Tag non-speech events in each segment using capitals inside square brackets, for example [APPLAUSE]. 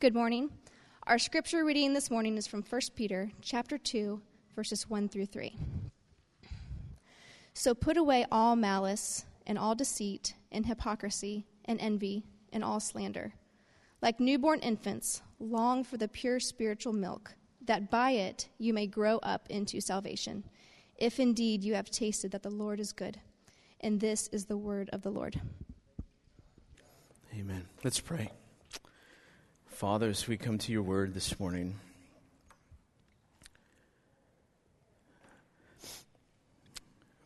Good morning. Our scripture reading this morning is from 1 Peter chapter 2 verses 1 through 3. So put away all malice and all deceit and hypocrisy and envy and all slander. Like newborn infants, long for the pure spiritual milk, that by it you may grow up into salvation, if indeed you have tasted that the Lord is good. And this is the word of the Lord. Amen. Let's pray. Father, as we come to your word this morning,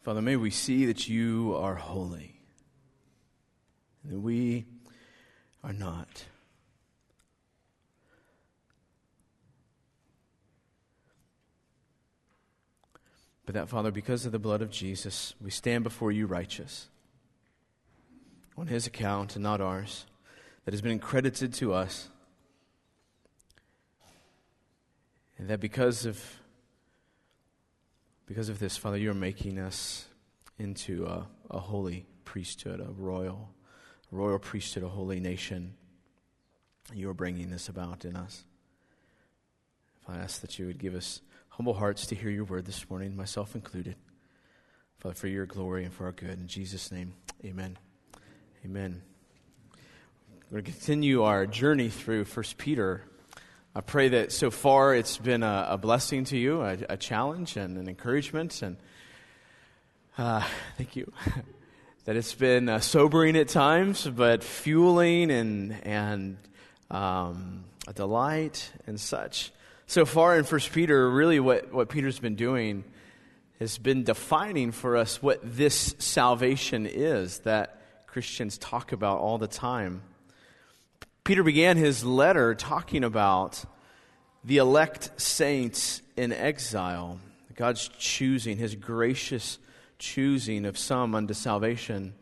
Father, may we see that you are holy and that we are not. But that, Father, because of the blood of Jesus, we stand before you righteous on his account and not ours, that has been credited to us. And that because of because of this, Father, you're making us into a, a holy priesthood, a royal, royal priesthood, a holy nation. You are bringing this about in us. If I ask that you would give us humble hearts to hear your word this morning, myself included. Father, for your glory and for our good. In Jesus' name, amen. Amen. We're going to continue our journey through 1 Peter. I pray that so far it's been a, a blessing to you, a, a, challenge and an encouragement, and uh, thank you. [LAUGHS] that it's been uh, sobering at times, but fueling and and um, a delight and such. So far in First Peter, really what, what Peter's been doing has been defining for us what this salvation is that Christians talk about all the time. Peter began his letter talking about the elect saints in exile, God's choosing, his gracious choosing of some unto salvation.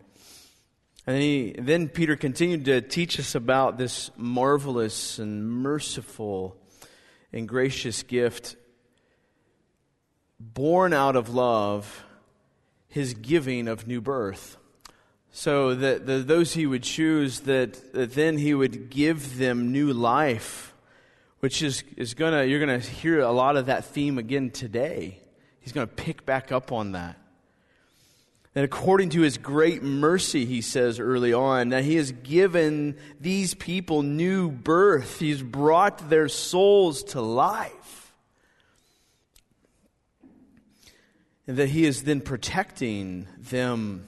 And he, then Peter continued to teach us about this marvelous and merciful and gracious gift born out of love, his giving of new birth so that the, those he would choose, that, that then he would give them new life, which is, is gonna, you're to hear a lot of that theme again today. He's to pick back up on that. And according to his great mercy, he says early on, that he has given these people new birth. He's brought their souls to life. And that he is then protecting them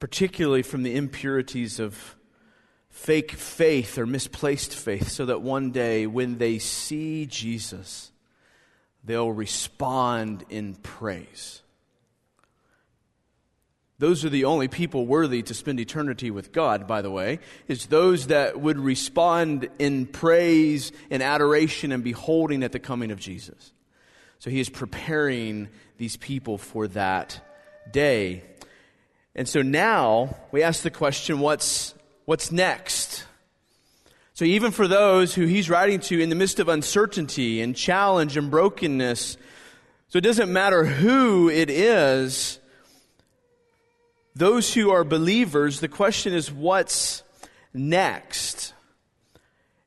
particularly from the impurities of fake faith or misplaced faith, so that one day when they see Jesus, they'll respond in praise. Those are the only people worthy to spend eternity with God, by the way, is those that would respond in praise and adoration and beholding at the coming of Jesus. So he is preparing these people for that day. And so now we ask the question what's, what's next? So even for those who he's writing to in the midst of uncertainty and challenge and brokenness, so it doesn't matter who it is, those who are believers, the question is what's next?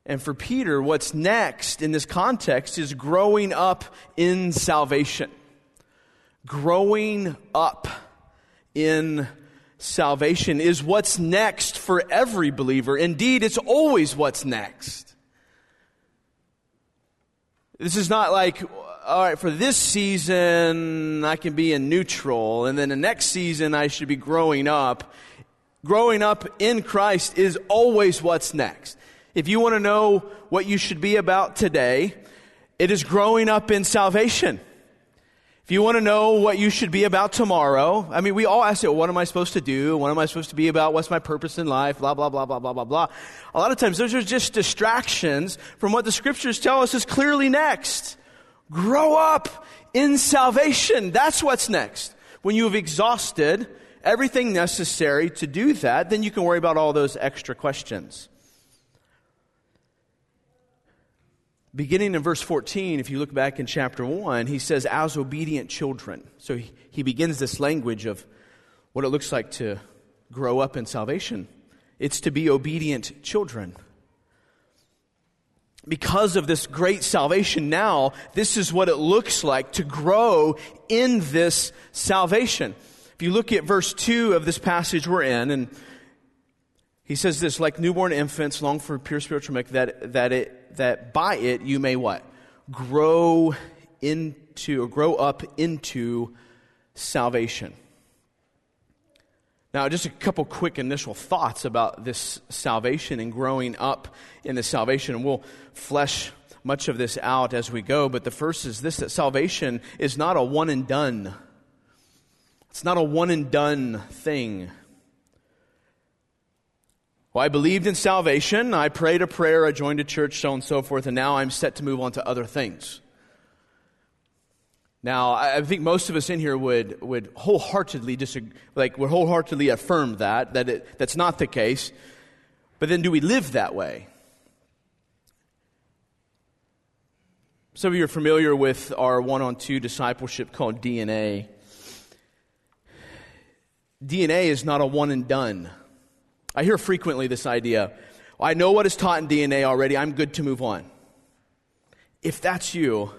And for Peter, what's next in this context is growing up in salvation. Growing up in salvation is what's next for every believer. Indeed, it's always what's next. This is not like, all right, for this season, I can be in neutral, and then the next season, I should be growing up. Growing up in Christ is always what's next. If you want to know what you should be about today, it is growing up in salvation. If you want to know what you should be about tomorrow, I mean, we all ask it, what am I supposed to do? What am I supposed to be about? What's my purpose in life? Blah, blah, blah, blah, blah, blah, blah. A lot of times those are just distractions from what the scriptures tell us is clearly next. Grow up in salvation. That's what's next. When you have exhausted everything necessary to do that, then you can worry about all those extra questions. Beginning in verse 14, if you look back in chapter 1, he says, as obedient children. So he, he begins this language of what it looks like to grow up in salvation. It's to be obedient children. because of this great salvation now, this is what it looks like to grow in this salvation. If you look at verse 2 of this passage we're in, and he says this, like newborn infants long for pure spiritual milk, that, that, it, that by it you may what? Grow into, or grow up into salvation. Now, just a couple quick initial thoughts about this salvation and growing up in this salvation. And we'll flesh much of this out as we go. But the first is this that salvation is not a one and done. It's not a one and done thing. Well, I believed in salvation. I prayed a prayer. I joined a church, so on and so forth. And now I'm set to move on to other things. Now, I think most of us in here would, would wholeheartedly disagree, like, would wholeheartedly affirm that, that it, that's not the case. But then do we live that way? Some of you are familiar with our one on two discipleship called DNA. DNA is not a one and done. I hear frequently this idea oh, I know what is taught in DNA already, I'm good to move on. If that's you,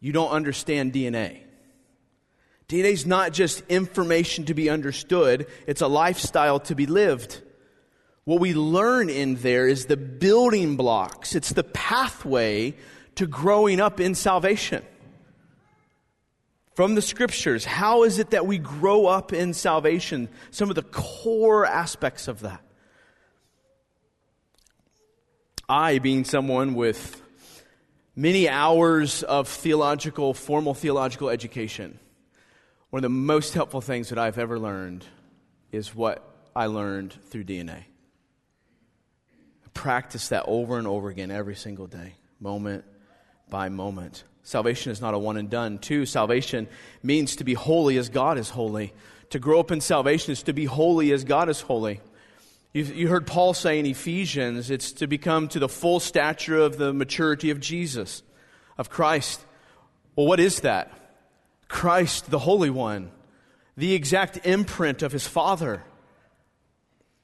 you don't understand DNA. DNA is not just information to be understood, it's a lifestyle to be lived. What we learn in there is the building blocks, it's the pathway to growing up in salvation. From the scriptures, how is it that we grow up in salvation? Some of the core aspects of that. I, being someone with many hours of theological, formal theological education. One of the most helpful things that I've ever learned is what I learned through DNA. Practice that over and over again every single day, moment by moment. Salvation is not a one and done. Two, salvation means to be holy as God is holy. To grow up in salvation is to be holy as God is holy. You, you heard Paul say in Ephesians, it's to become to the full stature of the maturity of Jesus, of Christ. Well, what is that? Christ, the Holy One, the exact imprint of his Father.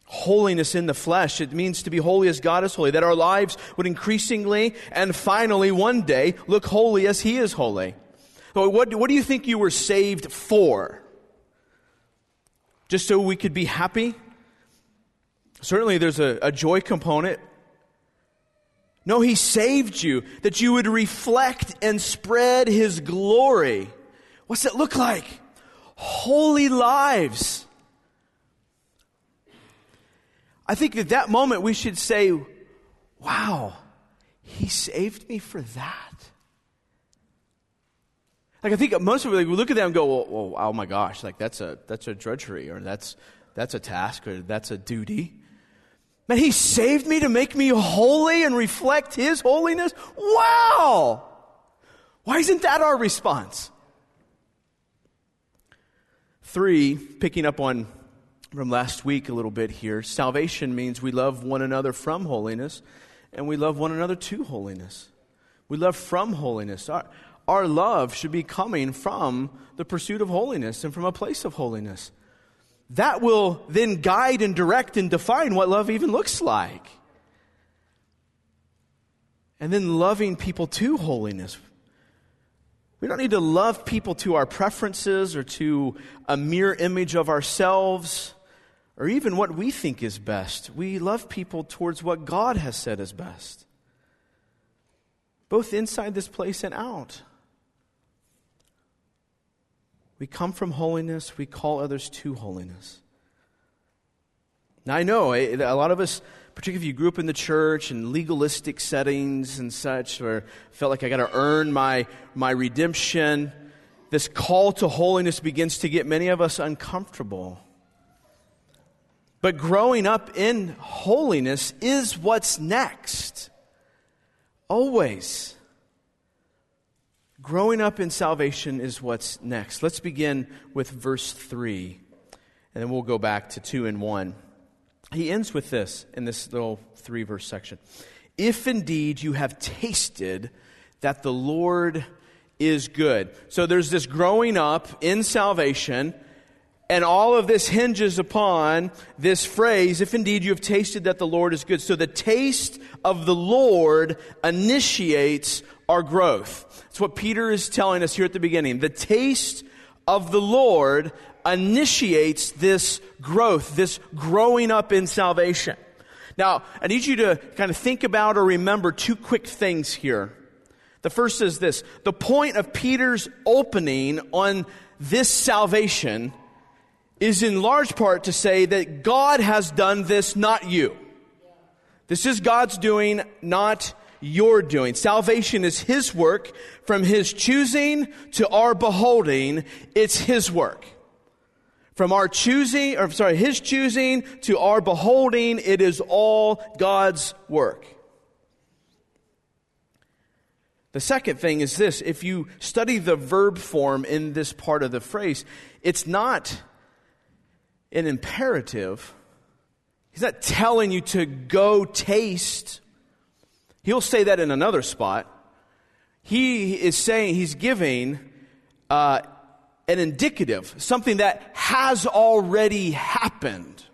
Holiness in the flesh. It means to be holy as God is holy, that our lives would increasingly and finally one day look holy as He is holy. So what, what do you think you were saved for? Just so we could be happy? Certainly, there's a, a joy component. No, He saved you that you would reflect and spread His glory. What's it look like? Holy lives. I think at that moment we should say, wow, He saved me for that. Like I think most of us like, we look at that and go, well, well, oh my gosh, like that's a that's a drudgery or that's that's a task or that's a duty. Man, He saved me to make me holy and reflect His holiness? Wow! Why isn't that our response? Three, picking up on from last week a little bit here, salvation means we love one another from holiness and we love one another to holiness. We love from holiness. Our, our love should be coming from the pursuit of holiness and from a place of holiness that will then guide and direct and define what love even looks like. And then loving people to holiness. We don't need to love people to our preferences or to a mere image of ourselves or even what we think is best. We love people towards what God has said is best, both inside this place and out. We come from holiness, we call others to holiness. Now, I know eh, a lot of us, particularly if you grew up in the church and legalistic settings and such, or felt like I got to earn my, my redemption, this call to holiness begins to get many of us uncomfortable. But growing up in holiness is what's next. Always. Growing up in salvation is what's next. Let's begin with verse 3, and then we'll go back to 2 and 1. He ends with this in this little three verse section. If indeed you have tasted that the Lord is good. So there's this growing up in salvation, And all of this hinges upon this phrase, if indeed you have tasted that the Lord is good. So the taste of the Lord initiates our growth. That's what Peter is telling us here at the beginning. The taste of the Lord initiates this growth, this growing up in salvation. Now, I need you to kind of think about or remember two quick things here. The first is this the point of Peter's opening on this salvation is in large part to say that God has done this, not you. This is God's doing, not your doing. Salvation is His work. From His choosing to our beholding, it's His work. From our choosing, or sorry, His choosing to our beholding, it is all God's work. The second thing is this if you study the verb form in this part of the phrase, it's not an imperative. He's not telling you to go taste. He'll say that in another spot. He is saying, he's giving uh, an indicative, something that has already happened.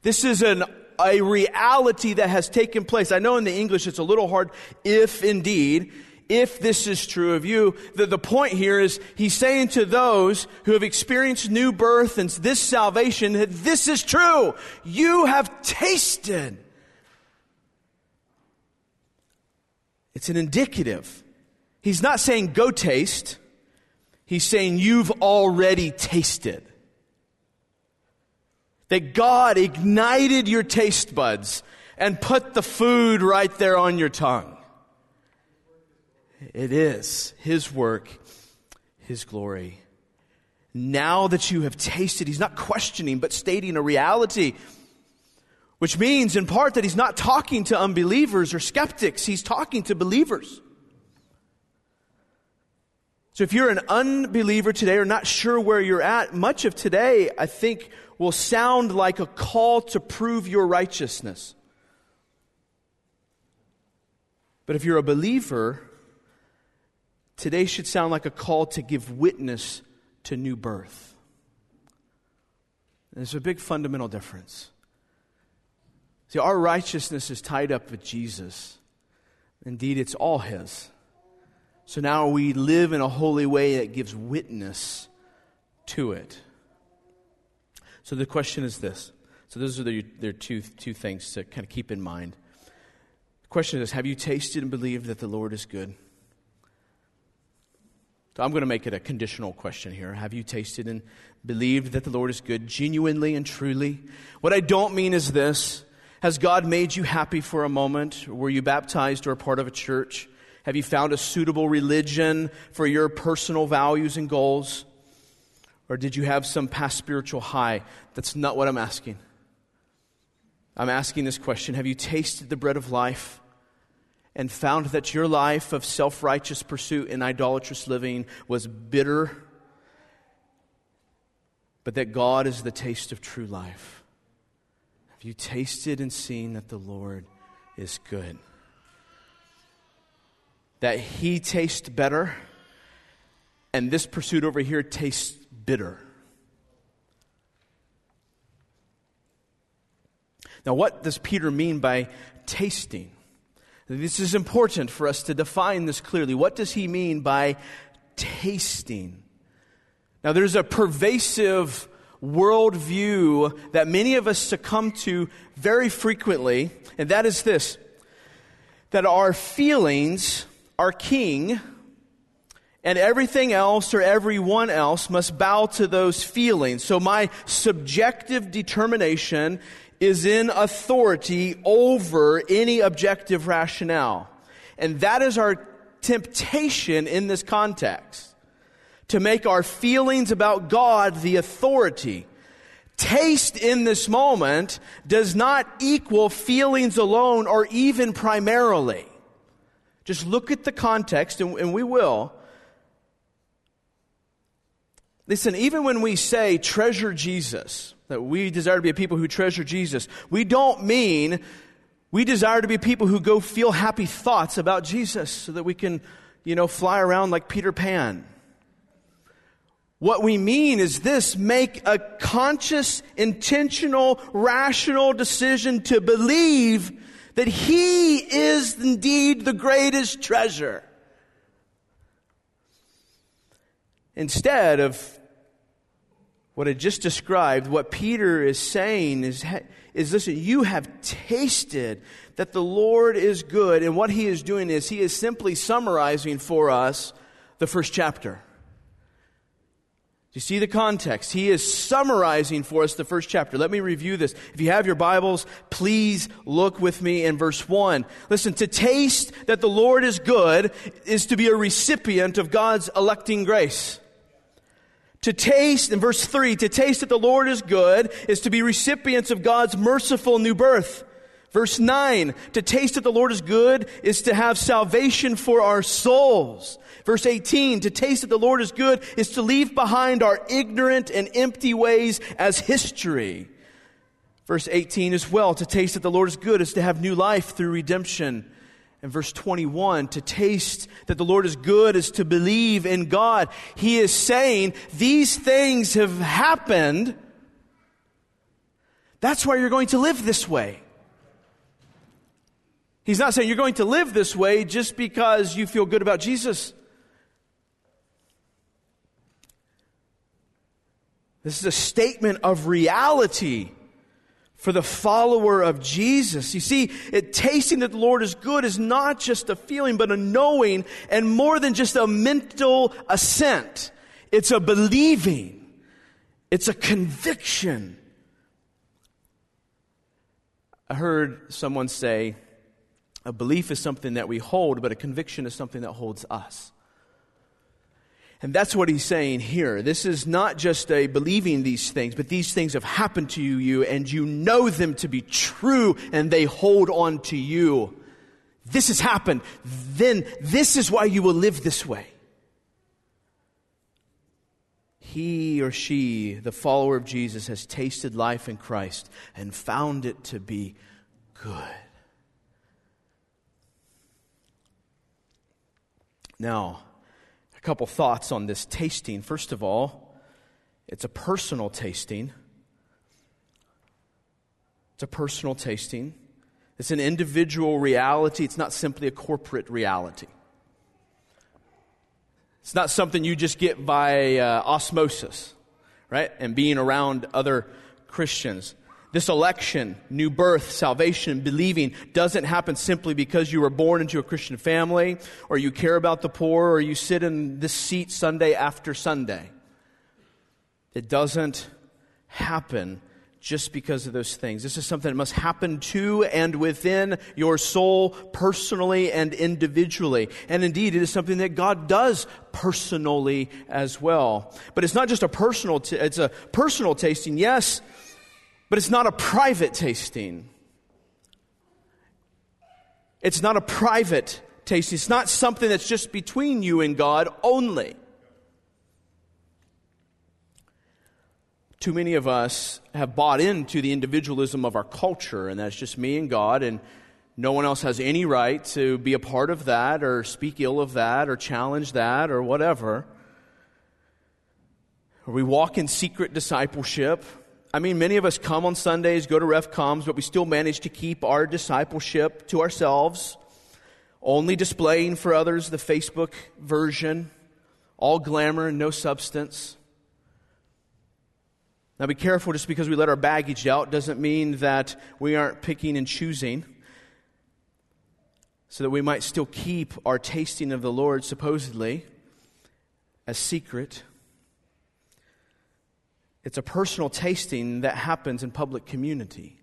This is an, a reality that has taken place. I know in the English it's a little hard, if indeed if this is true of you. The, the point here is he's saying to those who have experienced new birth and this salvation that this is true. You have tasted. It's an indicative. He's not saying go taste. He's saying you've already tasted. That God ignited your taste buds and put the food right there on your tongue. It is His work, His glory. Now that you have tasted, He's not questioning, but stating a reality. Which means, in part, that He's not talking to unbelievers or skeptics, He's talking to believers. So if you're an unbeliever today or not sure where you're at, much of today, I think, will sound like a call to prove your righteousness. But if you're a believer, today should sound like a call to give witness to new birth. There's a big fundamental difference. See, our righteousness is tied up with Jesus. Indeed, it's all His. So now we live in a holy way that gives witness to it. So the question is this. So those are the, there are two, two things to kind of keep in mind. The question is Have you tasted and believed that the Lord is good? So I'm going to make it a conditional question here. Have you tasted and believed that the Lord is good, genuinely and truly? What I don't mean is this Has God made you happy for a moment? Were you baptized or a part of a church? Have you found a suitable religion for your personal values and goals? Or did you have some past spiritual high? That's not what I'm asking. I'm asking this question Have you tasted the bread of life? And found that your life of self righteous pursuit and idolatrous living was bitter, but that God is the taste of true life. Have you tasted and seen that the Lord is good? That He tastes better, and this pursuit over here tastes bitter. Now, what does Peter mean by tasting? This is important for us to define this clearly. What does he mean by tasting? Now, there's a pervasive worldview that many of us succumb to very frequently, and that is this that our feelings are king, and everything else or everyone else must bow to those feelings. So, my subjective determination is in authority over any objective rationale. And that is our temptation in this context to make our feelings about God the authority. Taste in this moment does not equal feelings alone or even primarily. Just look at the context, and, and we will. Listen, even when we say treasure Jesus, that we desire to be a people who treasure Jesus. We don't mean we desire to be people who go feel happy thoughts about Jesus so that we can, you know, fly around like Peter Pan. What we mean is this make a conscious, intentional, rational decision to believe that He is indeed the greatest treasure. Instead of what I just described, what Peter is saying is, is listen, you have tasted that the Lord is good, and what he is doing is he is simply summarizing for us the first chapter. You see the context. He is summarizing for us the first chapter. Let me review this. If you have your Bibles, please look with me in verse 1. Listen, to taste that the Lord is good is to be a recipient of God's electing grace. To taste, in verse 3, to taste that the Lord is good is to be recipients of God's merciful new birth. Verse 9, to taste that the Lord is good is to have salvation for our souls. Verse 18, to taste that the Lord is good is to leave behind our ignorant and empty ways as history. Verse 18 as well, to taste that the Lord is good is to have new life through redemption in verse 21, to taste that the Lord is good is to believe in God. He is saying these things have happened. That's why you're going to live this way. He's not saying you're going to live this way just because you feel good about Jesus. This is a statement of reality for the follower of Jesus. You see, it, tasting that the Lord is good is not just a feeling, but a knowing and more than just a mental assent. It's a believing. It's a conviction. I heard someone say, a belief is something that we hold, but a conviction is something that holds us. And that's what he's saying here. This is not just a believing these things, but these things have happened to you you, and you know them to be true and they hold on to you. This has happened. Then this is why you will live this way. He or she, the follower of Jesus, has tasted life in Christ and found it to be good. Now, couple thoughts on this tasting. First of all, it's a personal tasting. It's a personal tasting. It's an individual reality. It's not simply a corporate reality. It's not something you just get by uh, osmosis, right? And being around other Christians. This election, new birth, salvation, believing doesn't happen simply because you were born into a Christian family or you care about the poor or you sit in this seat Sunday after Sunday. It doesn't happen just because of those things. This is something that must happen to and within your soul personally and individually. And indeed, it is something that God does personally as well. But it's not just a personal, t- it's a personal tasting. Yes, but it's not a private tasting. It's not a private tasting. It's not something that's just between you and God only. Too many of us have bought into the individualism of our culture, and that's just me and God, and no one else has any right to be a part of that, or speak ill of that, or challenge that, or whatever. We walk in secret discipleship I mean, many of us come on Sundays, go to Ref Coms, but we still manage to keep our discipleship to ourselves, only displaying for others the Facebook version, all glamour and no substance. Now, be careful just because we let our baggage out doesn't mean that we aren't picking and choosing, so that we might still keep our tasting of the Lord supposedly as secret. It's a personal tasting that happens in public community.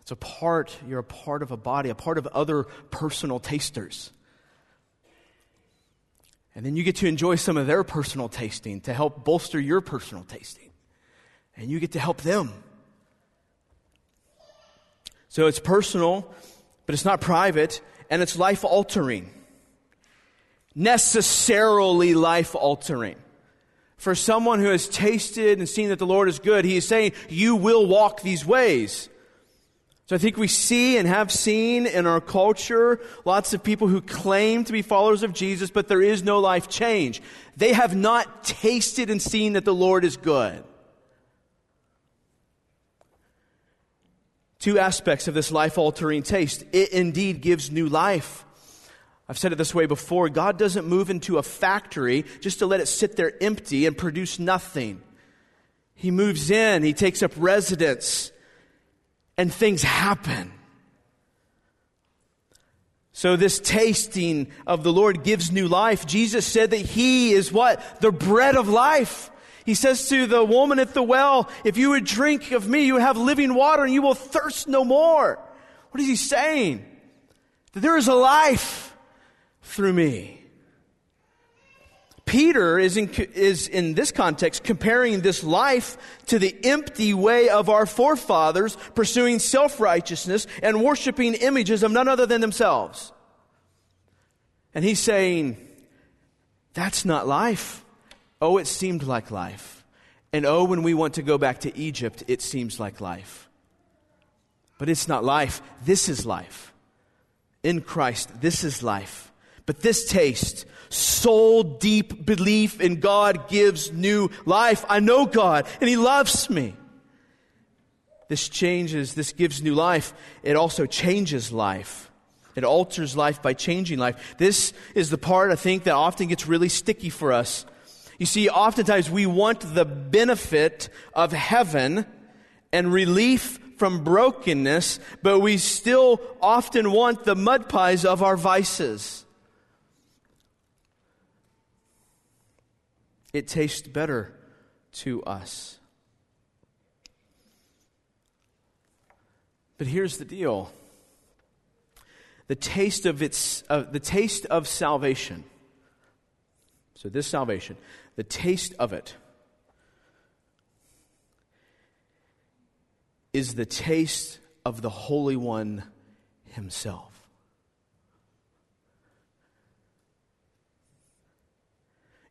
It's a part, you're a part of a body, a part of other personal tasters. And then you get to enjoy some of their personal tasting to help bolster your personal tasting. And you get to help them. So it's personal, but it's not private, and it's life altering. Necessarily life altering for someone who has tasted and seen that the Lord is good, he is saying, You will walk these ways. So I think we see and have seen in our culture lots of people who claim to be followers of Jesus, but there is no life change. They have not tasted and seen that the Lord is good. Two aspects of this life altering taste. It indeed gives new life. I've said it this way before God doesn't move into a factory just to let it sit there empty and produce nothing. He moves in, he takes up residence and things happen. So this tasting of the Lord gives new life. Jesus said that He is what? The bread of life. He says to the woman at the well, if you would drink of me, you would have living water and you will thirst no more. What is He saying? That there is a life through me. Peter is in, is in this context comparing this life to the empty way of our forefathers pursuing self-righteousness and worshiping images of none other than themselves. And he's saying, that's not life. Oh, it seemed like life. And oh, when we want to go back to Egypt, it seems like life. But it's not life. This is life. In Christ, this is life. But this taste, soul deep belief in God gives new life. I know God and He loves me. This changes, this gives new life. It also changes life. It alters life by changing life. This is the part I think that often gets really sticky for us. You see, oftentimes we want the benefit of heaven and relief from brokenness, but we still often want the mud pies of our vices. It tastes better to us. But here's the deal. The taste of its uh, the taste of salvation. So this salvation the taste of it is the taste of the holy one himself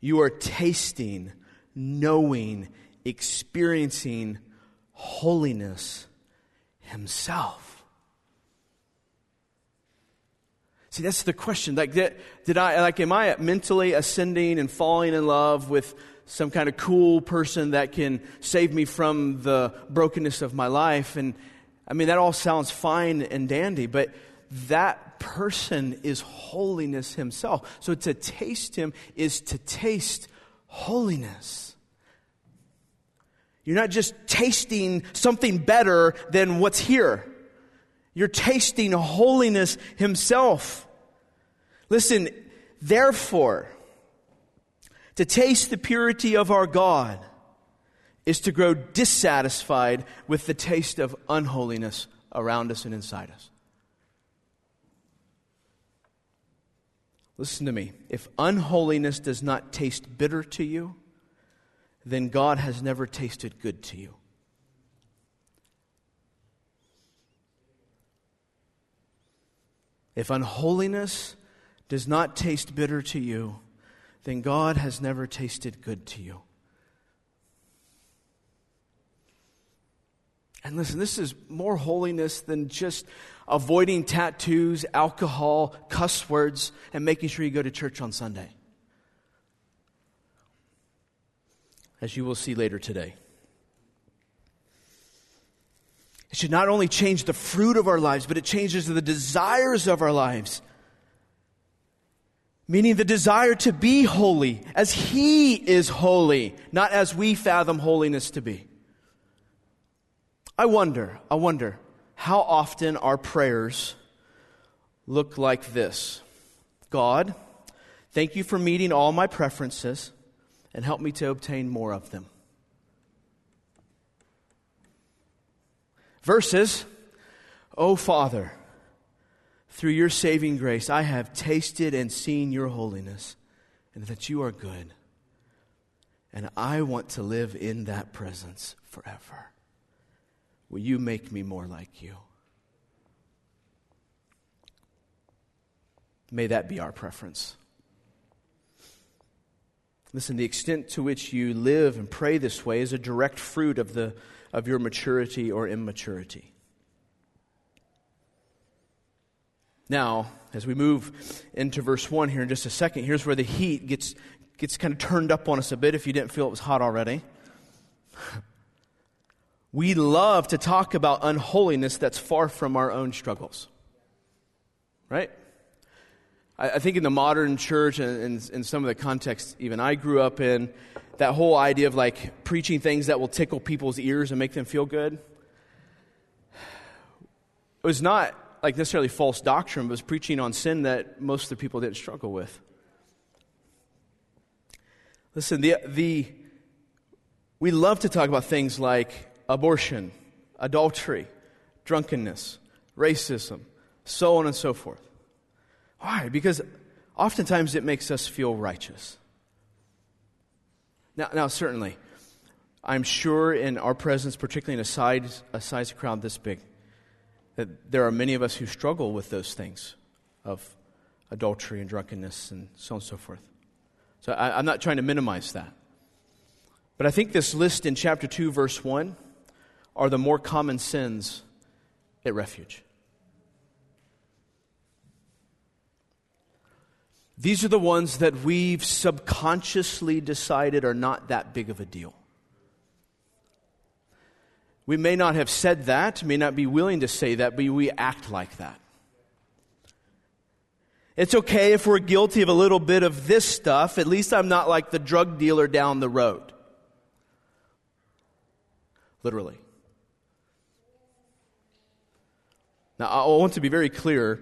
You are tasting, knowing, experiencing holiness Himself. See, that's the question. Like, did, did I, like, am I mentally ascending and falling in love with some kind of cool person that can save me from the brokenness of my life? And I mean, that all sounds fine and dandy, but that person is holiness himself. So to taste him is to taste holiness. You're not just tasting something better than what's here. You're tasting holiness himself. Listen, therefore, to taste the purity of our God is to grow dissatisfied with the taste of unholiness around us and inside us. Listen to me. If unholiness does not taste bitter to you, then God has never tasted good to you. If unholiness does not taste bitter to you, then God has never tasted good to you. And listen, this is more holiness than just avoiding tattoos, alcohol, cuss words, and making sure you go to church on Sunday. As you will see later today. It should not only change the fruit of our lives, but it changes the desires of our lives. Meaning the desire to be holy as He is holy, not as we fathom holiness to be. I wonder, I wonder how often our prayers look like this God, thank you for meeting all my preferences and help me to obtain more of them. Verses, Oh Father, through your saving grace, I have tasted and seen your holiness and that you are good. And I want to live in that presence forever. Will you make me more like you? May that be our preference. Listen, the extent to which you live and pray this way is a direct fruit of, the, of your maturity or immaturity. Now, as we move into verse 1 here in just a second, here's where the heat gets, gets kind of turned up on us a bit if you didn't feel it was hot already. We love to talk about unholiness that's far from our own struggles. Right? I, I think in the modern church and in some of the contexts even I grew up in, that whole idea of like preaching things that will tickle people's ears and make them feel good it was not like necessarily false doctrine, but was preaching on sin that most of the people didn't struggle with. Listen, the, the, we love to talk about things like abortion, adultery, drunkenness, racism, so on and so forth. Why? Because oftentimes it makes us feel righteous. Now, now certainly, I'm sure in our presence, particularly in a size, a size crowd this big, that there are many of us who struggle with those things of adultery and drunkenness and so on and so forth. So I, I'm not trying to minimize that. But I think this list in chapter 2, verse 1, are the more common sins at refuge. These are the ones that we've subconsciously decided are not that big of a deal. We may not have said that, may not be willing to say that, but we act like that. It's okay if we're guilty of a little bit of this stuff. At least I'm not like the drug dealer down the road. Literally. Now, I want to be very clear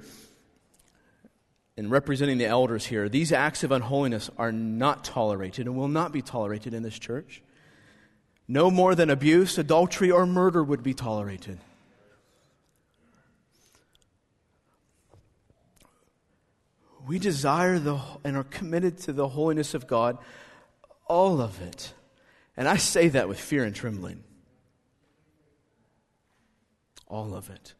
in representing the elders here, these acts of unholiness are not tolerated and will not be tolerated in this church. No more than abuse, adultery, or murder would be tolerated. We desire the, and are committed to the holiness of God, all of it. And I say that with fear and trembling. All of it.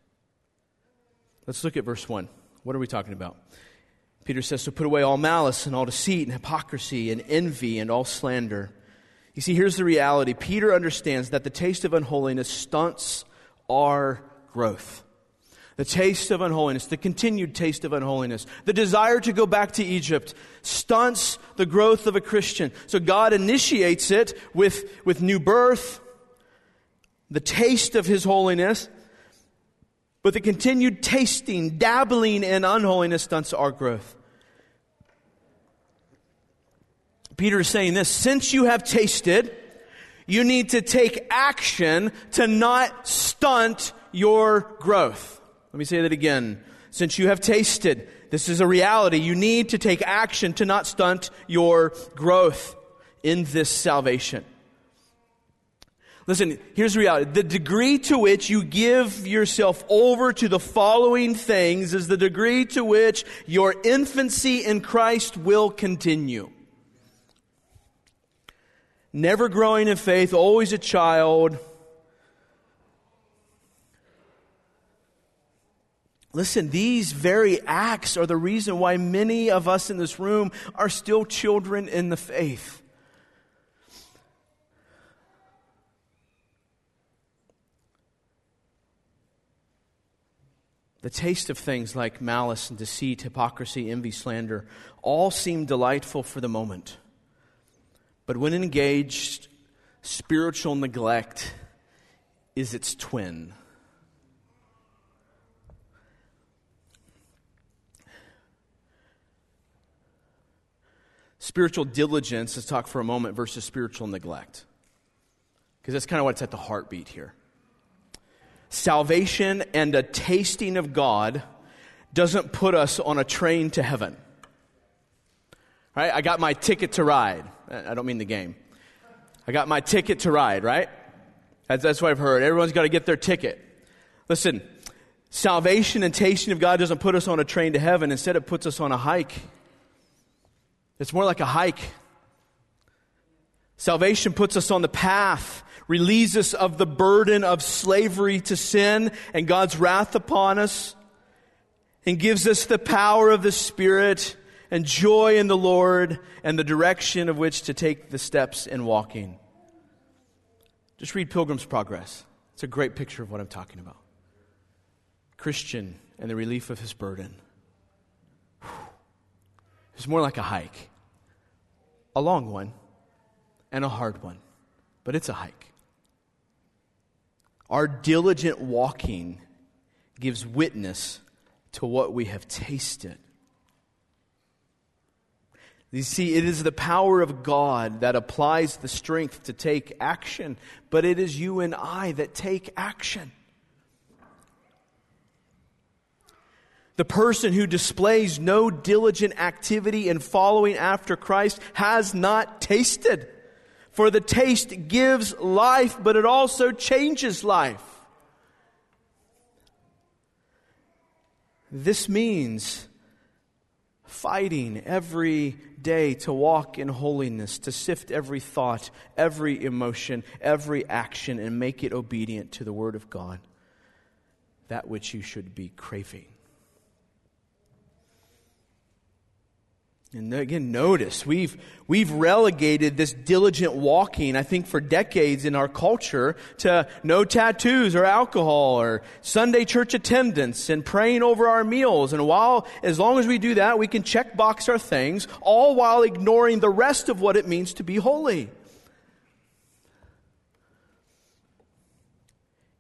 Let's look at verse 1. What are we talking about? Peter says, So put away all malice and all deceit and hypocrisy and envy and all slander. You see, here's the reality Peter understands that the taste of unholiness stunts our growth. The taste of unholiness, the continued taste of unholiness, the desire to go back to Egypt stunts the growth of a Christian. So God initiates it with, with new birth, the taste of His holiness, but the continued tasting, dabbling in unholiness stunts our growth. Peter is saying this since you have tasted, you need to take action to not stunt your growth. Let me say that again. Since you have tasted, this is a reality. You need to take action to not stunt your growth in this salvation. Listen, here's the reality. The degree to which you give yourself over to the following things is the degree to which your infancy in Christ will continue never growing in faith, always a child. Listen, these very acts are the reason why many of us in this room are still children in the faith. The taste of things like malice and deceit, hypocrisy, envy, slander all seem delightful for the moment. But when engaged, spiritual neglect is its twin. Spiritual diligence, let's talk for a moment, versus spiritual neglect. Because that's kind of what's at the heartbeat here. Salvation and a tasting of God doesn't put us on a train to heaven. Right? I got my ticket to ride. I don't mean the game. I got my ticket to ride, right? That's, that's what I've heard. Everyone's got to get their ticket. Listen, salvation and tasting of God doesn't put us on a train to heaven. Instead, it puts us on a hike. It's more like a hike. Salvation puts us on the path, relieves us of the burden of slavery to sin and God's wrath upon us, and gives us the power of the Spirit and joy in the Lord and the direction of which to take the steps in walking. Just read Pilgrim's Progress. It's a great picture of what I'm talking about. Christian and the relief of his burden. It's more like a hike, a long one and a hard one, but it's a hike. Our diligent walking gives witness to what we have tasted. You see, it is the power of God that applies the strength to take action, but it is you and I that take action. The person who displays no diligent activity in following after Christ has not tasted. For the taste gives life, but it also changes life. This means fighting every day to walk in holiness, to sift every thought, every emotion, every action, and make it obedient to the Word of God, that which you should be craving. And again, notice we've, we've relegated this diligent walking, I think, for decades in our culture to no tattoos or alcohol or Sunday church attendance and praying over our meals. And while, as long as we do that, we can check box our things, all while ignoring the rest of what it means to be holy.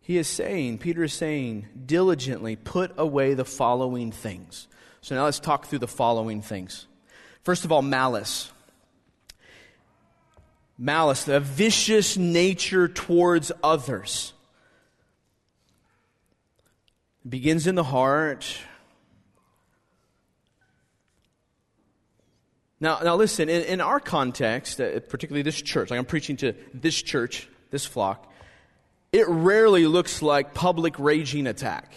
He is saying, Peter is saying, diligently put away the following things. So now let's talk through the following things. First of all, malice. Malice, the vicious nature towards others. It begins in the heart. Now, now listen, in, in our context, uh, particularly this church, like I'm preaching to this church, this flock, it rarely looks like public raging attack.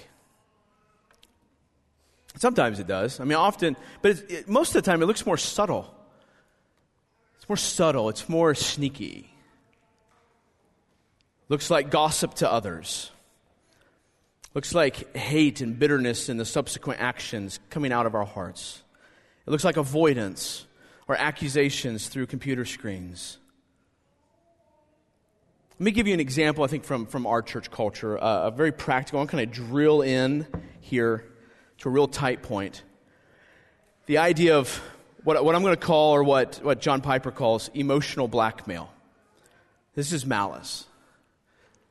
Sometimes it does. I mean, often, but it, most of the time it looks more subtle. It's more subtle, it's more sneaky. Looks like gossip to others. Looks like hate and bitterness in the subsequent actions coming out of our hearts. It looks like avoidance or accusations through computer screens. Let me give you an example, I think, from, from our church culture, uh, a very practical. I'm kind of drill in here to a real tight point. The idea of what, what I'm going to call, or what, what John Piper calls, emotional blackmail. This is malice.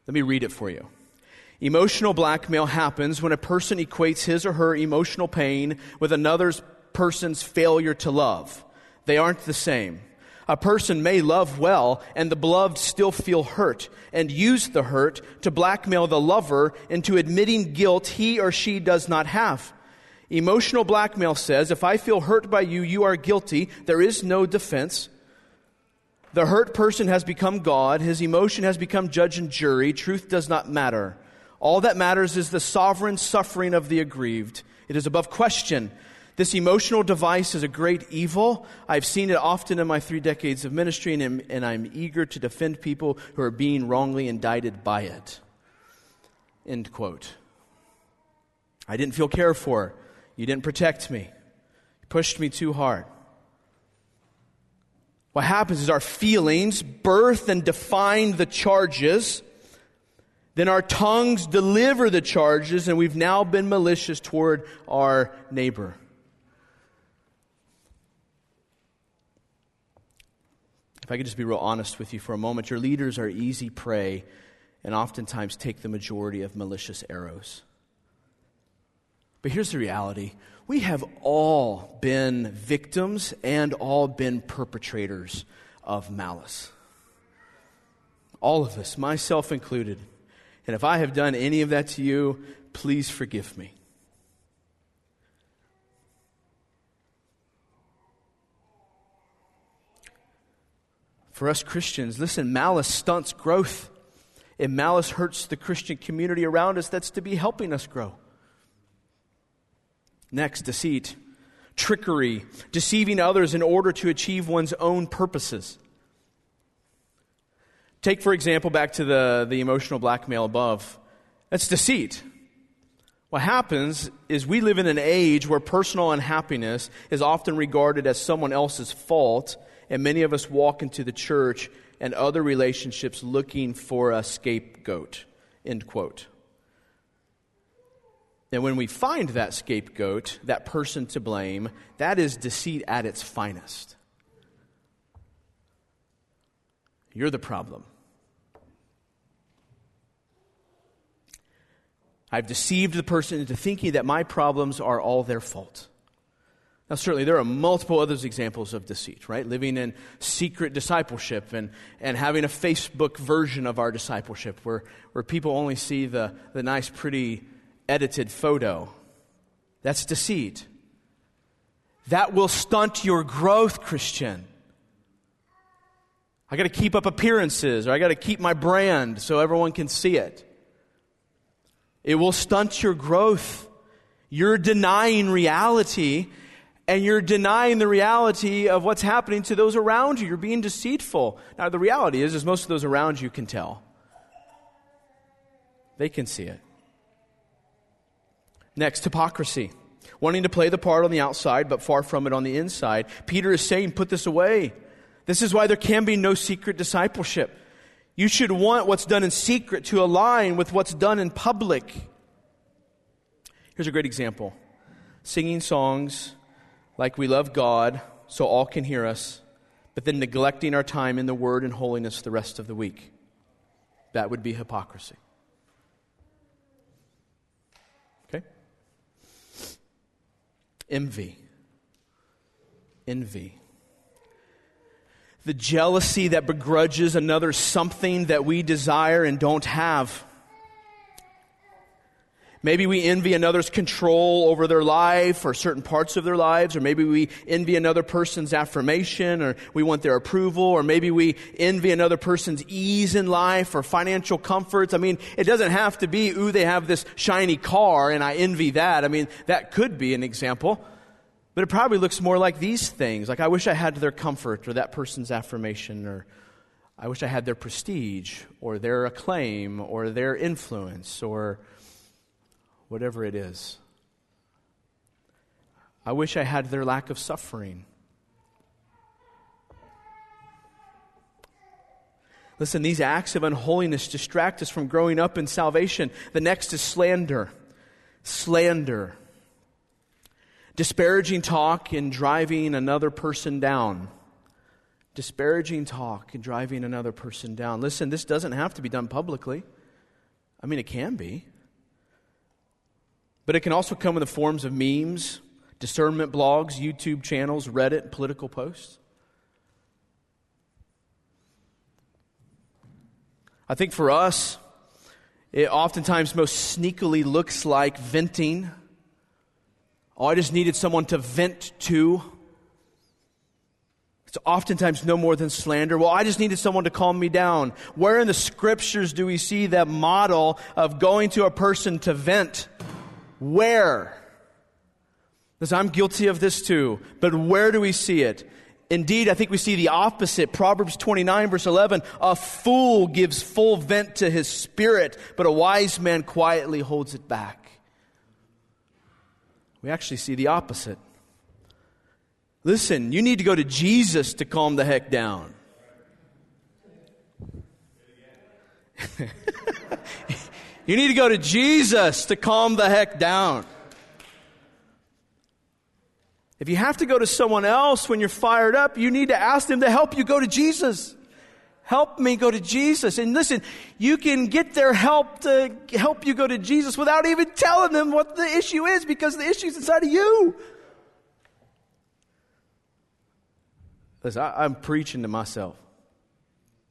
Let me read it for you. Emotional blackmail happens when a person equates his or her emotional pain with another person's failure to love. They aren't the same. A person may love well and the beloved still feel hurt and use the hurt to blackmail the lover into admitting guilt he or she does not have. Emotional blackmail says, if I feel hurt by you, you are guilty. There is no defense. The hurt person has become God. His emotion has become judge and jury. Truth does not matter. All that matters is the sovereign suffering of the aggrieved. It is above question. This emotional device is a great evil. I've seen it often in my three decades of ministry, and, and I'm eager to defend people who are being wrongly indicted by it. End quote. I didn't feel cared for. You didn't protect me. You pushed me too hard. What happens is our feelings birth and define the charges. Then our tongues deliver the charges, and we've now been malicious toward our neighbor. If I could just be real honest with you for a moment, your leaders are easy prey and oftentimes take the majority of malicious arrows. But here's the reality we have all been victims and all been perpetrators of malice. All of us, myself included. And if I have done any of that to you, please forgive me. For us Christians, listen, malice stunts growth. And malice hurts the Christian community around us that's to be helping us grow. Next, deceit, trickery, deceiving others in order to achieve one's own purposes. Take, for example, back to the, the emotional blackmail above. That's deceit. What happens is we live in an age where personal unhappiness is often regarded as someone else's fault, and many of us walk into the church and other relationships looking for a scapegoat. End quote. And when we find that scapegoat, that person to blame, that is deceit at its finest. You're the problem. I've deceived the person into thinking that my problems are all their fault. Now, certainly, there are multiple other examples of deceit, right? Living in secret discipleship and, and having a Facebook version of our discipleship where, where people only see the, the nice, pretty, edited photo. That's deceit. That will stunt your growth, Christian. I got to keep up appearances or I got to keep my brand so everyone can see it. It will stunt your growth. You're denying reality and you're denying the reality of what's happening to those around you. You're being deceitful. Now, the reality is, is most of those around you can tell. They can see it. Next, hypocrisy. Wanting to play the part on the outside, but far from it on the inside. Peter is saying, put this away. This is why there can be no secret discipleship. You should want what's done in secret to align with what's done in public. Here's a great example singing songs like we love God so all can hear us, but then neglecting our time in the Word and holiness the rest of the week. That would be hypocrisy. Envy. Envy the jealousy that begrudges another something that we desire and don't have. Maybe we envy another's control over their life or certain parts of their lives, or maybe we envy another person's affirmation or we want their approval, or maybe we envy another person's ease in life or financial comforts. I mean, it doesn't have to be, ooh, they have this shiny car and I envy that. I mean, that could be an example. But it probably looks more like these things like, I wish I had their comfort or that person's affirmation, or I wish I had their prestige or their acclaim or their influence or whatever it is. I wish I had their lack of suffering. Listen, these acts of unholiness distract us from growing up in salvation. The next is slander. Slander disparaging talk and driving another person down. Disparaging talk and driving another person down. Listen, this doesn't have to be done publicly. I mean, it can be. But it can also come in the forms of memes, discernment blogs, YouTube channels, Reddit, political posts. I think for us, it oftentimes most sneakily looks like venting Oh, I just needed someone to vent to. It's oftentimes no more than slander. Well, I just needed someone to calm me down. Where in the scriptures do we see that model of going to a person to vent? Where? Because I'm guilty of this too. But where do we see it? Indeed, I think we see the opposite. Proverbs 29 verse 11. A fool gives full vent to his spirit, but a wise man quietly holds it back we actually see the opposite. Listen, you need to go to Jesus to calm the heck down. [LAUGHS] [LAUGHS] you need to go to Jesus to calm the heck down. If you have to go to someone else when you're fired up, you need to ask them to help you go to Jesus. Help me go to Jesus. And listen, you can get their help to help you go to Jesus without even telling them what the issue is because the issue is inside of you. Listen, I, I'm preaching to myself.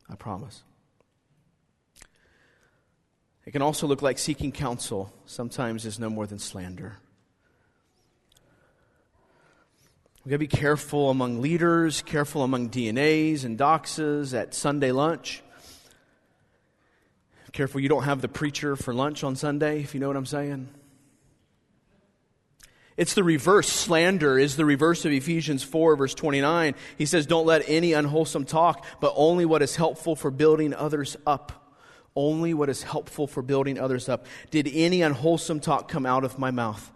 I promise. It can also look like seeking counsel, sometimes is no more than slander. We've got to be careful among leaders, careful among DNAs and doxas at Sunday lunch. Careful you don't have the preacher for lunch on Sunday, if you know what I'm saying. It's the reverse. Slander is the reverse of Ephesians 4, verse 29. He says, Don't let any unwholesome talk, but only what is helpful for building others up. Only what is helpful for building others up. Did any unwholesome talk come out of my mouth?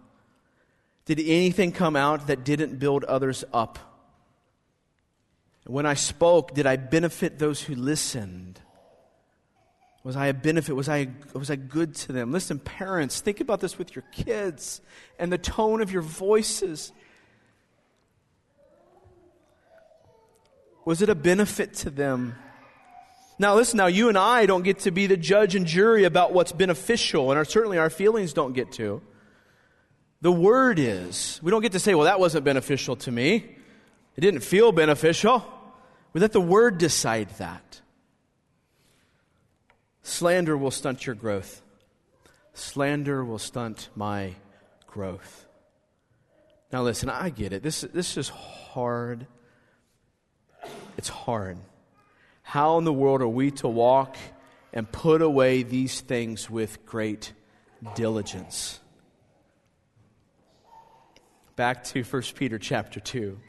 Did anything come out that didn't build others up? When I spoke, did I benefit those who listened? Was I a benefit? Was I, was I good to them? Listen, parents, think about this with your kids and the tone of your voices. Was it a benefit to them? Now, listen, now you and I don't get to be the judge and jury about what's beneficial, and our, certainly our feelings don't get to. The word is. We don't get to say, well, that wasn't beneficial to me. It didn't feel beneficial. We let the word decide that. Slander will stunt your growth. Slander will stunt my growth. Now, listen, I get it. This, this is hard. It's hard. How in the world are we to walk and put away these things with great diligence? Back to 1 Peter chapter 2.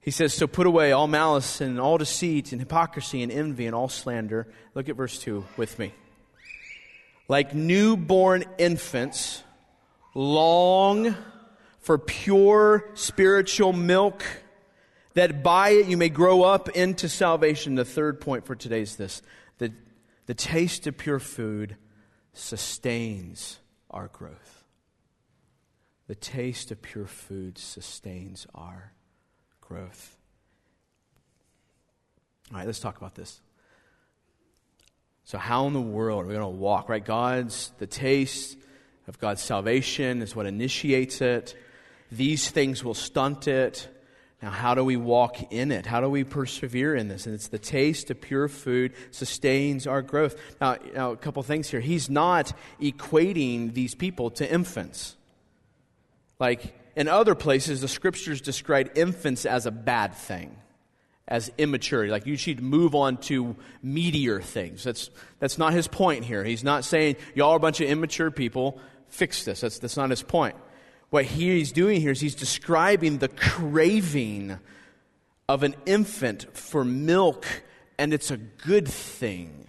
He says, So put away all malice and all deceit and hypocrisy and envy and all slander. Look at verse 2 with me. Like newborn infants, long for pure spiritual milk, that by it you may grow up into salvation. The third point for today is this the, the taste of pure food sustains our growth. The taste of pure food sustains our growth. All right, let's talk about this. So, how in the world are we going to walk, right? God's, the taste of God's salvation is what initiates it. These things will stunt it. Now, how do we walk in it? How do we persevere in this? And it's the taste of pure food sustains our growth. Now, now a couple things here. He's not equating these people to infants. Like, in other places, the scriptures describe infants as a bad thing, as immaturity. Like you should move on to meatier things. That's, that's not his point here. He's not saying, y'all are a bunch of immature people, fix this. That's, that's not his point. What he's doing here is he's describing the craving of an infant for milk, and it's a good thing.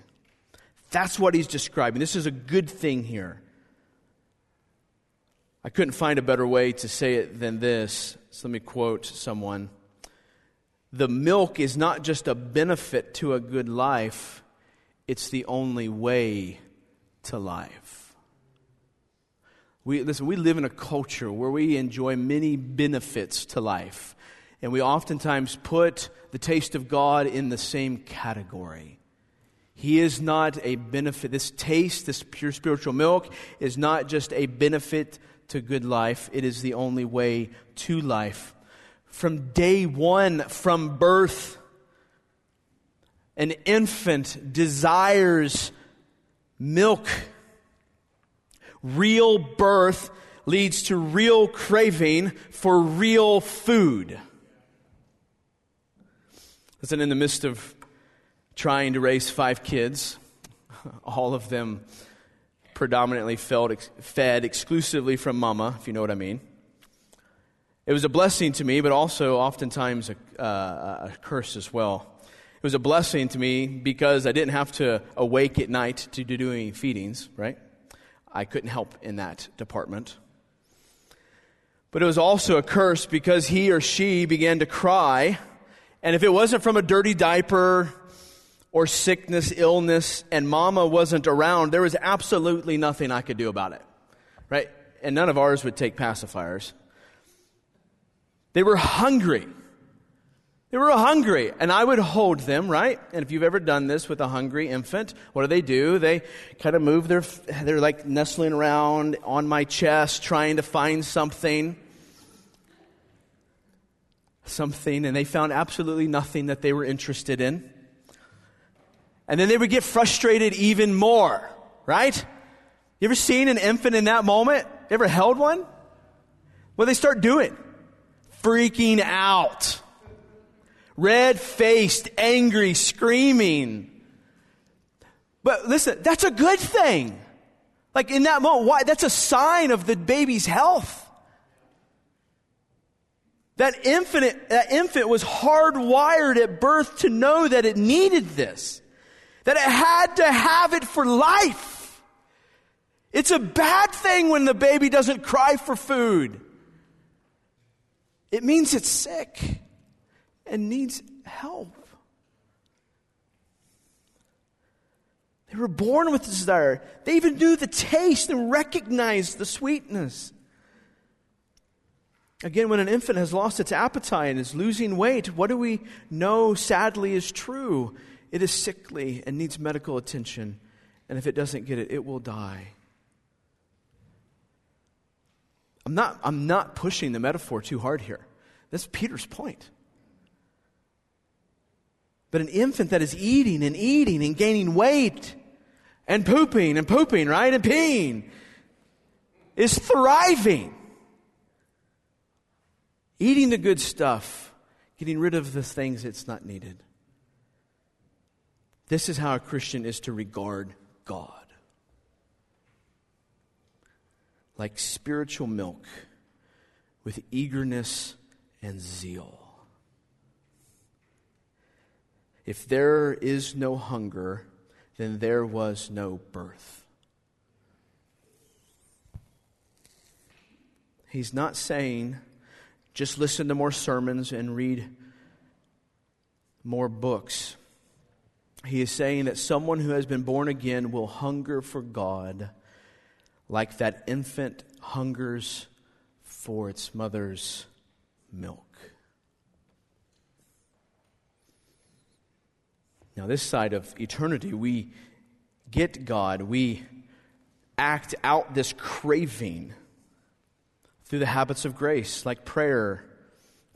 That's what he's describing. This is a good thing here. I couldn't find a better way to say it than this. So let me quote someone. The milk is not just a benefit to a good life, it's the only way to life. We, listen, we live in a culture where we enjoy many benefits to life, and we oftentimes put the taste of God in the same category. He is not a benefit. This taste, this pure spiritual milk, is not just a benefit to good life, it is the only way to life. From day one, from birth, an infant desires milk. Real birth leads to real craving for real food. Listen, in the midst of trying to raise five kids, [LAUGHS] all of them predominantly fed, exclusively from mama, if you know what I mean. It was a blessing to me, but also oftentimes a, uh, a curse as well. It was a blessing to me because I didn't have to awake at night to do any feedings, right? I couldn't help in that department. But it was also a curse because he or she began to cry. And if it wasn't from a dirty diaper or sickness, illness, and mama wasn't around, there was absolutely nothing I could do about it. Right? And none of ours would take pacifiers. They were hungry. They were hungry, and I would hold them, right? And if you've ever done this with a hungry infant, what do they do? They kind of move their, they're like nestling around on my chest, trying to find something. Something, and they found absolutely nothing that they were interested in. And then they would get frustrated even more, right? You ever seen an infant in that moment? You ever held one? What they start doing? Freaking out. Red faced, angry, screaming. But listen, that's a good thing. Like in that moment, why? That's a sign of the baby's health. That infant, that infant was hardwired at birth to know that it needed this that it had to have it for life. It's a bad thing when the baby doesn't cry for food. It means it's sick and needs help. They were born with desire. They even knew the taste and recognized the sweetness. Again, when an infant has lost its appetite and is losing weight, what do we know sadly is true? It is sickly and needs medical attention. And if it doesn't get it, it will die. I'm not, I'm not pushing the metaphor too hard here. That's Peter's point. But an infant that is eating and eating and gaining weight and pooping and pooping, right? And peeing is thriving. Eating the good stuff, getting rid of the things that's not needed. This is how a Christian is to regard God like spiritual milk with eagerness and zeal. If there is no hunger, then there was no birth. He's not saying just listen to more sermons and read more books. He is saying that someone who has been born again will hunger for God like that infant hungers for its mother's milk. Now, this side of eternity, we get God, we act out this craving through the habits of grace, like prayer,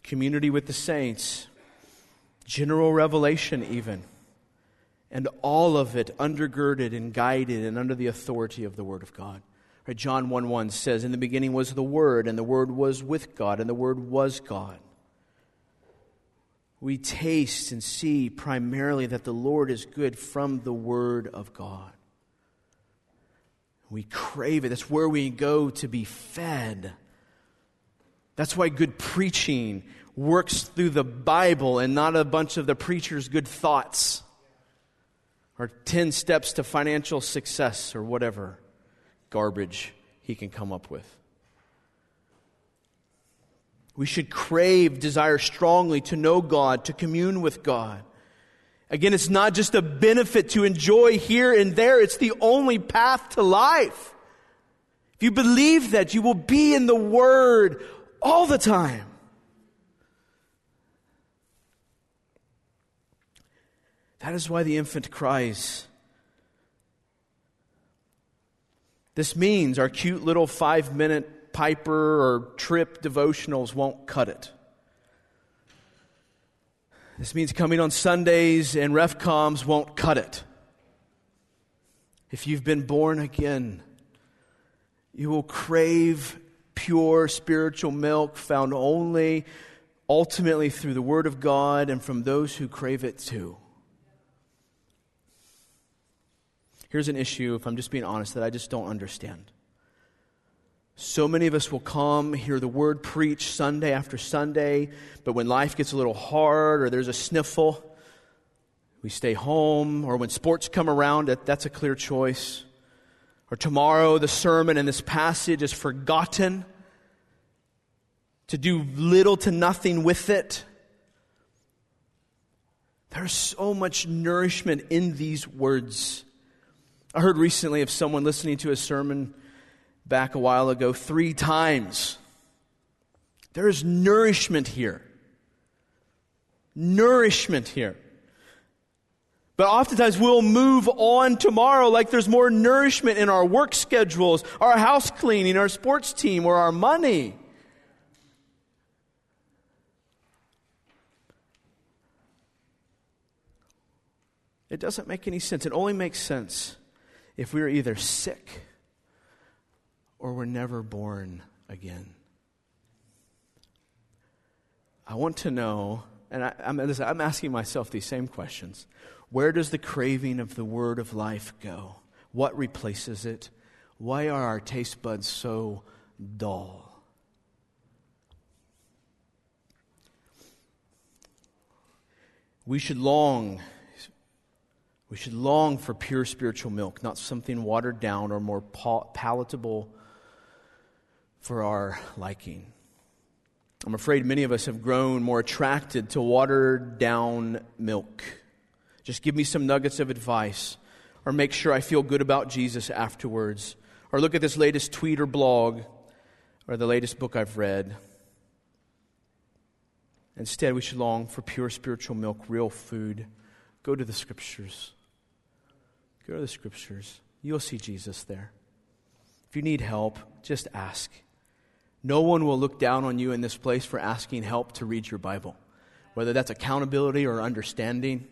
community with the saints, general revelation, even. And all of it undergirded and guided and under the authority of the Word of God. John 1 1 says, In the beginning was the Word, and the Word was with God, and the Word was God. We taste and see primarily that the Lord is good from the Word of God. We crave it. That's where we go to be fed. That's why good preaching works through the Bible and not a bunch of the preacher's good thoughts or 10 steps to financial success or whatever garbage he can come up with. We should crave, desire strongly to know God, to commune with God. Again, it's not just a benefit to enjoy here and there, it's the only path to life. If you believe that, you will be in the Word all the time. That is why the infant cries. This means our cute little five minute Piper or Tripp devotionals won't cut it. This means coming on Sundays and ref coms won't cut it. If you've been born again, you will crave pure spiritual milk found only ultimately through the Word of God and from those who crave it too. Here's an issue, if I'm just being honest, that I just don't understand. So many of us will come, hear the word preached Sunday after Sunday, but when life gets a little hard or there's a sniffle, we stay home, or when sports come around, that's a clear choice. Or tomorrow, the sermon and this passage is forgotten to do little to nothing with it. There's so much nourishment in these words. I heard recently of someone listening to a sermon back a while ago three times. There is nourishment here. Nourishment here. But oftentimes we'll move on tomorrow like there's more nourishment in our work schedules, our house cleaning, our sports team, or our money. It doesn't make any sense. It only makes sense if we are either sick or we're never born again. I want to know, and I, am I'm, I'm asking myself these same questions. Where does the craving of the word of life go? What replaces it? Why are our taste buds so dull? We should long we should long for pure spiritual milk, not something watered down or more palatable for our liking. I'm afraid many of us have grown more attracted to watered down milk. Just give me some nuggets of advice or make sure I feel good about Jesus afterwards, or look at this latest tweet or blog, or the latest book I've read. Instead, we should long for pure spiritual milk, real food. Go to the scriptures. Go to the scriptures. You'll see Jesus there. If you need help, just ask. No one will look down on you in this place for asking help to read your Bible, whether that's accountability or understanding.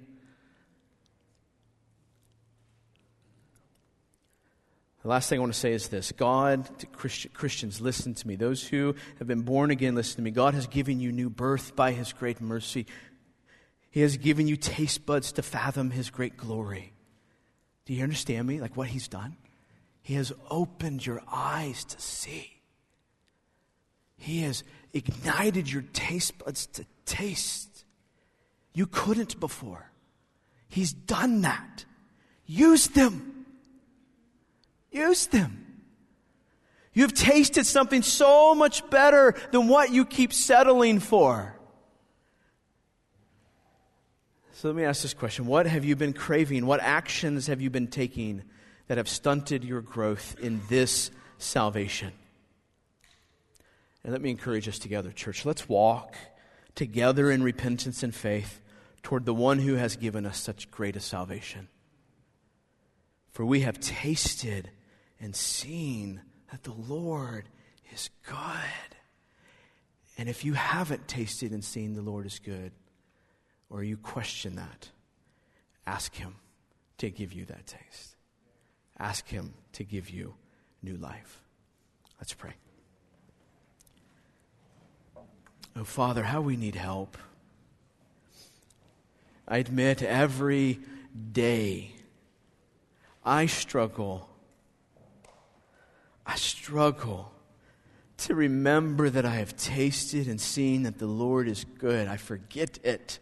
The last thing I want to say is this God, Christians, listen to me. Those who have been born again, listen to me. God has given you new birth by His great mercy. He has given you taste buds to fathom His great glory. Do you understand me? Like what He's done? He has opened your eyes to see. He has ignited your taste buds to taste. You couldn't before. He's done that. Use them. Use them. You've tasted something so much better than what you keep settling for. So let me ask this question What have you been craving? What actions have you been taking that have stunted your growth in this salvation? And let me encourage us together, church. Let's walk together in repentance and faith toward the one who has given us such great a salvation. For we have tasted and seen that the Lord is good. And if you haven't tasted and seen the Lord is good, or you question that, ask Him to give you that taste. Ask Him to give you new life. Let's pray. Oh, Father, how we need help. I admit every day I struggle I struggle to remember that I have tasted and seen that the Lord is good. I forget it.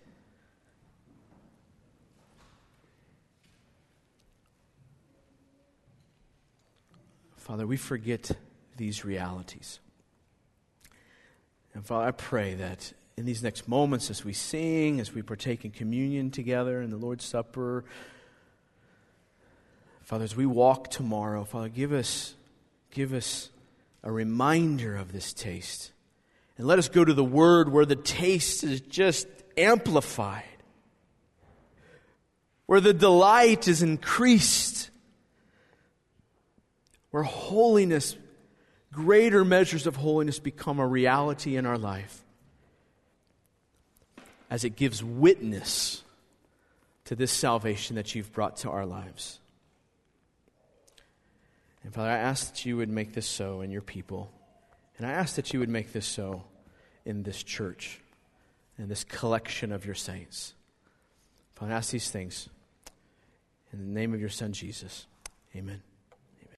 Father, we forget these realities. And Father, I pray that in these next moments, as we sing, as we partake in communion together in the Lord's Supper, Father, as we walk tomorrow, Father, give us give us a reminder of this taste. And let us go to the Word where the taste is just amplified, where the delight is increased, where holiness, greater measures of holiness become a reality in our life as it gives witness to this salvation that you've brought to our lives. And Father, I ask that you would make this so in your people. And I ask that you would make this so in this church, in this collection of your saints. Father, I ask these things in the name of your Son, Jesus. Amen.